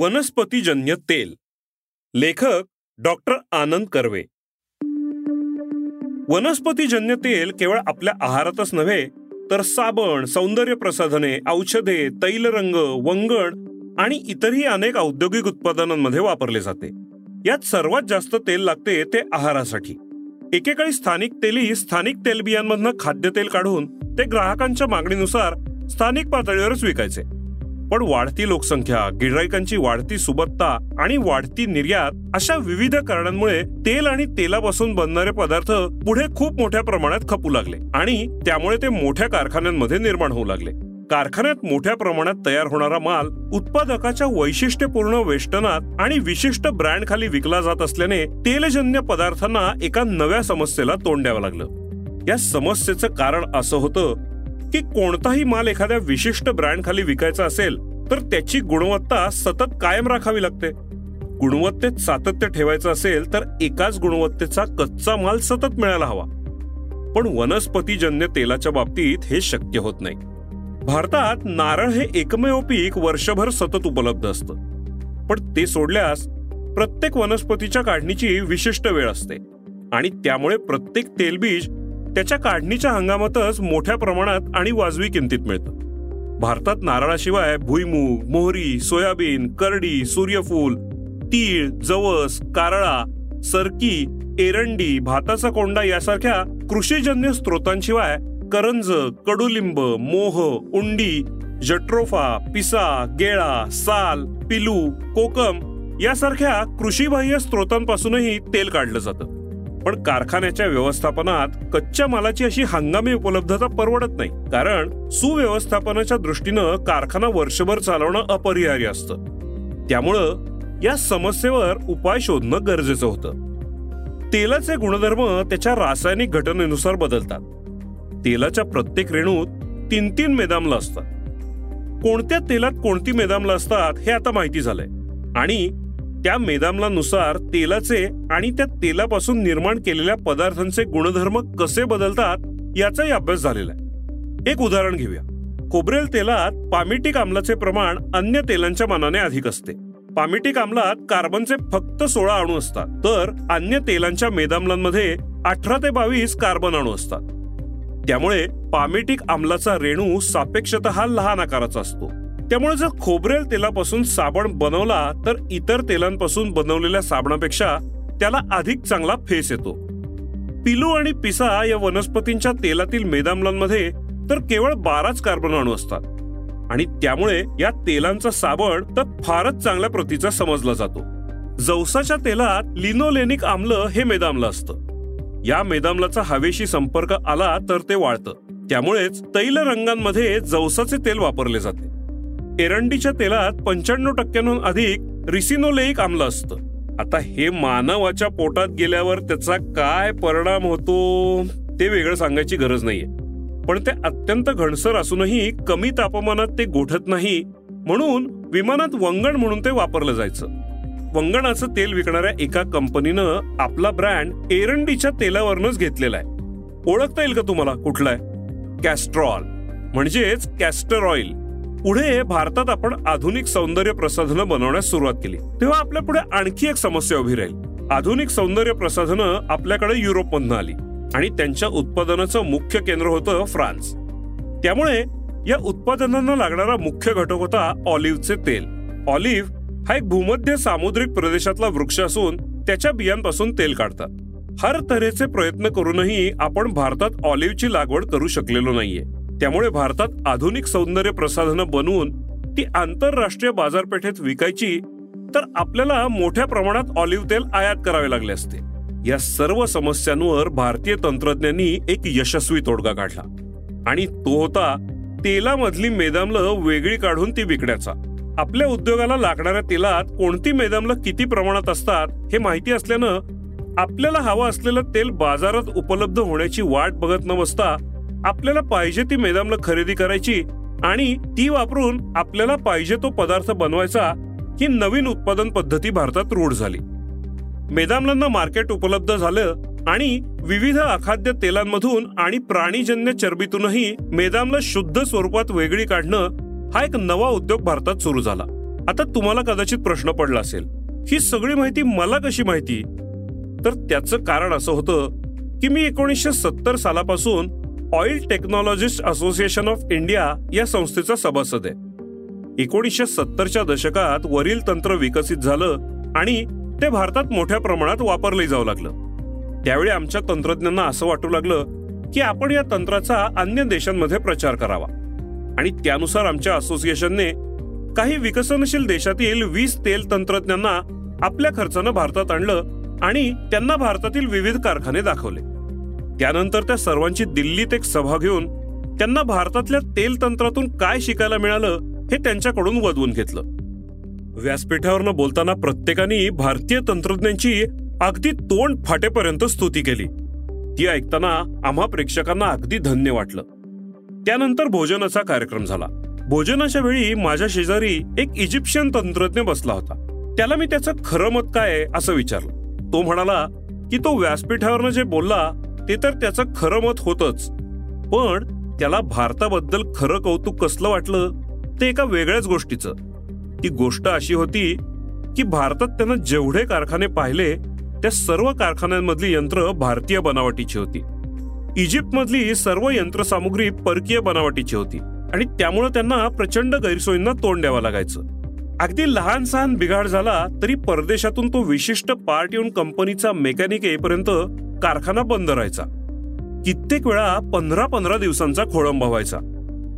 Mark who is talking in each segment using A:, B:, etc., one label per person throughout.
A: वनस्पतीजन्य तेल. लेखक डॉक्टर आनंद कर्वे. वनस्पतीजन्य तेल केवळ आपल्या आहारातच नव्हे तर साबण सौंदर्य प्रसाधने औषधे तैलरंग वंगण आणि इतरही अनेक औद्योगिक उत्पादनांमध्ये वापरले जाते. यात सर्वात जास्त तेल लागते ते आहारासाठी. एकेकाळी स्थानिक तेली स्थानिक तेलबियांमधनं खाद्यतेल काढून ते ग्राहकांच्या मागणीनुसार स्थानिक पातळीवरच विकायचे. पण वाढती लोकसंख्या गिरायकांची वाढती सुबत्ता आणि वाढती निर्यात अशा विविध कारणांमुळे तेल आणि तेलापासून बनणारे पदार्थ पुढे खूप मोठ्या प्रमाणात खपू लागले आणि त्यामुळे ते मोठ्या कारखान्यांमध्ये निर्माण होऊ लागले. कारखान्यात मोठ्या प्रमाणात तयार होणारा माल उत्पादकाच्या वैशिष्ट्यपूर्ण वेष्टनात आणि विशिष्ट ब्रँड खाली विकला जात असल्याने तेलजन्य पदार्थांना एका नव्या समस्येला तोंड द्यावं लागलं. या समस्येचं कारण असं होतं की कोणताही माल एखाद्या विशिष्ट ब्रँड खाली विकायचा असेल तर त्याची गुणवत्ता सतत कायम राखावी लागते. गुणवत्तेत सातत्य ठेवायचं असेल तर एकाच गुणवत्तेचा कच्चा माल सतत मिळायला हवा. पण वनस्पतीजन्य तेलाच्या बाबतीत हे शक्य होत नाही. भारतात नारळ हे एकमेव पीक वर्षभर सतत उपलब्ध असतं. पण ते सोडल्यास प्रत्येक वनस्पतीच्या काढणीची विशिष्ट वेळ असते. आणि त्यामुळे प्रत्येक तेलबीज त्याच्या काढणीच्या हंगामातच मोठ्या प्रमाणात आणि वाजवी किमतीत मिळतं. भारतात नारळाशिवाय भुईमूग मोहरी सोयाबीन करडी सूर्यफूल तीळ जवस कारळा सरकी एरंडी भाताचा कोंडा यासारख्या कृषीजन्य स्त्रोतांशिवाय करंज कडुलिंब मोह उंडी जट्रोफा पिसा गेळा साल पिलू कोकम यासारख्या कृषीबाह्य स्त्रोतांपासूनही तेल काढलं जातं. पण कारखान्याच्या व्यवस्थापनात कच्च्या मालाची अशी हंगामी उपलब्धता परवडत नाही. कारण सुव्यवस्थापनाच्या दृष्टीनं कारखाना वर्षभर चालवणं अपरिहार्य असतं. त्यामुळं या समस्येवर उपाय शोधणं गरजेचं होतं. तेलाचे गुणधर्म त्याच्या रासायनिक घटनेनुसार बदलतात. तेलाच्या प्रत्येक रेणूत तीन तीन मेदामला असतात. कोणत्या तेलात कोणती मेदामला असतात हे आता माहिती झालंय. आणि त्या मेदामलानुसार तेलाचे आणि त्या तेलापासून निर्माण केलेल्या पदार्थांचे गुणधर्म कसे बदलतात याचाही अभ्यास झालेला आहे. एक उदाहरण घेऊया. खोबरेल तेलात पामिटिक आम्लाचे प्रमाण अन्य तेलांच्या मानाने अधिक असते. पामिटिक आम्लात कार्बनचे फक्त सोळा अणू असतात तर अन्य तेलांच्या मेदामलांमध्ये अठरा ते बावीस कार्बन अणू असतात. त्यामुळे पामिटिक आम्लाचा रेणू सापेक्षतः लहान आकाराचा असतो. त्यामुळे जर खोबरेल तेलापासून साबण बनवला तर इतर तेलांपासून बनवलेल्या साबणापेक्षा त्याला अधिक चांगला फेस येतो. पिलू आणि पिसा या वनस्पतींच्या तेलातील मेदामलांमध्ये तर केवळ बाराच कार्बन अणू असतात. आणि त्यामुळे या तेलांचा साबण तर फारच चांगल्या प्रतीचा समजला जातो. जवसाच्या तेलात लिनोलेनिक आम्ल हे मेदामलं असतं. या मेदामलाचा हवेशी संपर्क आला तर ते वाळतं. त्यामुळेच तैल रंगांमध्ये जवसाचे तेल वापरले जाते. एरंडीच्या तेलात पंच्याण्णव टक्क्यांहून अधिक रिसिनोलेईक आम्ल असतं. आता हे मानवाच्या पोटात गेल्यावर त्याचा काय परिणाम होतो ते वेगळं सांगायची गरज नाहीये. पण ते अत्यंत घणसर असूनही कमी तापमानात ते गोठत नाही म्हणून विमानात वंगण म्हणून ते वापरलं जायचं. वंगणाचं तेल विकणाऱ्या एका कंपनीनं आपला ब्रँड एरंडीच्या तेलावरनच घेतलेला आहे ओळखता येईल का तुम्हाला कुठला आहे कॅस्ट्रॉल म्हणजेच कॅस्टर ऑइल. पुढे भारतात आपण आधुनिक सौंदर्य प्रसाधनं बनवण्यास सुरुवात केली. तेव्हा आपल्या पुढे आणखी एक समस्या उभी राहील. आधुनिक सौंदर्य प्रसाधनं आपल्याकडे युरोपमधनं आली आणि त्यांच्या उत्पादनाचं मुख्य केंद्र होतं फ्रान्स. त्यामुळे या उत्पादनांना लागणारा मुख्य घटक होता ऑलिव्हचे तेल. ऑलिव्ह हा एक भूमध्य सामुद्रिक प्रदेशातला वृक्ष असून त्याच्या बियांपासून तेल काढतात. हर तऱ्हेचे प्रयत्न करूनही आपण भारतात ऑलिव्हची लागवड करू शकलेलो नाहीये. त्यामुळे भारतात आधुनिक सौंदर्य प्रसाधनं बनवून ती आंतरराष्ट्रीय बाजारपेठेत विकायची तर आपल्याला मोठ्या प्रमाणात ऑलिव्ह तेल आयात करावे लागले असते. या सर्व समस्यांवर भारतीय तंत्रज्ञांनी एक यशस्वी तोडगा काढला. आणि तो होता तेलामधली मेदामलं वेगळी काढून ती विकण्याचा. आपल्या उद्योगाला लागणाऱ्या तेलात कोणती मेदामलं किती प्रमाणात असतात हे माहिती असल्यानं आपल्याला हवं असलेलं तेल बाजारात उपलब्ध होण्याची वाट बघत न बसता आपल्याला पाहिजे ती मेदामला खरेदी करायची आणि ती वापरून आपल्याला पाहिजे तो पदार्थ बनवायचा ही नवीन उत्पादन पद्धती भारतात रूढ झाली. मेदामलांना मार्केट उपलब्ध झालं आणि विविध अखाद्य तेलांमधून आणि प्राणीजन्य चरबीतूनही मेदामला शुद्ध स्वरूपात वेगळी काढणं हा एक नवा उद्योग भारतात सुरू झाला. आता तुम्हाला कदाचित प्रश्न पडला असेल ही सगळी माहिती मला कशी माहिती? तर त्याचं कारण असं होतं की मी एकोणीसशे सत्तर सालापासून oil technologist association of India या संस्थेचा सभासद आहे. एकोणीसशे सत्तरच्या दशकात वरील तंत्र विकसित झालं आणि ते भारतात मोठ्या प्रमाणात वापरले जाऊ लागलं. त्यावेळी आमच्या तंत्रज्ञांना असं वाटू लागलं की आपण या तंत्राचा अन्य देशांमध्ये प्रचार करावा. आणि त्यानुसार आमच्या असोसिएशनने काही विकसनशील देशातील वीस तेल तंत्रज्ञांना आपल्या खर्चानं भारतात आणलं आणि त्यांना भारतातील विविध कारखाने दाखवले. त्यानंतर त्या सर्वांची दिल्लीत एक सभा घेऊन त्यांना भारतातल्या तेल तंत्रातून काय शिकायला मिळालं हे त्यांच्याकडून वदवून घेतलं. व्यासपीठावरनं बोलताना प्रत्येकाने भारतीय तंत्रज्ञांची अगदी तोंड फाटेपर्यंत स्तुती केली. ती ऐकताना आम्हा प्रेक्षकांना अगदी धन्य वाटलं. त्यानंतर भोजनाचा कार्यक्रम झाला. भोजनाच्या वेळी माझ्या शेजारी एक इजिप्शियन तंत्रज्ञ बसला होता. त्याला मी त्याचं खरं मत काय असं विचारलं. तो म्हणाला की तो व्यासपीठावरनं जे बोलला ते तर त्याचं खरं मत होतच. पण त्याला भारताबद्दल खरं कौतुक कसलं वाटलं? ते एका वेगळ्याच गोष्टीचं. ती गोष्ट अशी होती की भारतात त्यानं जेवढे कारखाने पाहिले त्या सर्व कारखान्यांमधली यंत्र भारतीय बनावटीची होती. इजिप्तमधली सर्व यंत्रसामुग्री परकीय बनावटीची होती. आणि त्यामुळे त्यांना प्रचंड गैरसोयींना तोंड द्यावं लागायचं. अगदी लहान सहान बिघाड झाला तरी परदेशातून तो विशिष्ट पार्ट येऊन कंपनीचा मेकॅनिक येईपर्यंत कारखाना बंद राहायचा. कित्येक वेळा पंधरा पंधरा दिवसांचा खोळंबा व्हायचा.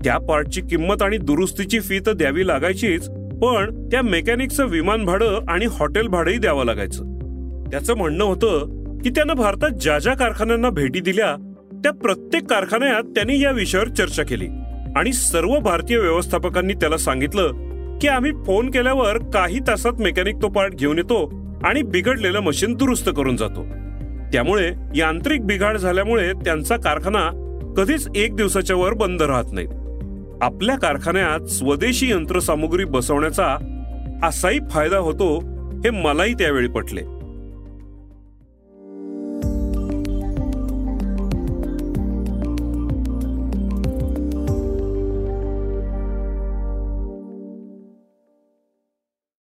A: त्या पार्टची किंमत आणि दुरुस्तीची फी तर द्यावी लागायचीच पण त्या मेकॅनिकचं विमान भाडं आणि हॉटेल भाडंही द्यावं लागायचं. त्याचं म्हणणं होतं की त्यानं भारतात ज्या ज्या कारखान्यांना भेटी दिल्या त्या प्रत्येक कारखान्यात त्यांनी या विषयावर चर्चा केली. आणि सर्व भारतीय व्यवस्थापकांनी त्याला सांगितलं की आम्ही फोन केल्यावर काही तासात मेकॅनिक तो पार्ट घेऊन येतो आणि बिघडलेलं मशीन दुरुस्त करून जातो. त्यामुळे यांत्रिक बिघाड झाल्यामुळे त्यांचा कारखाना कधीच एक दिवसाच्या वर बंद राहत नाही. आपल्या कारखान्यात स्वदेशी यंत्रसामुग्री बसवण्याचा असाही फायदा होतो हे मलाही त्यावेळी पटले.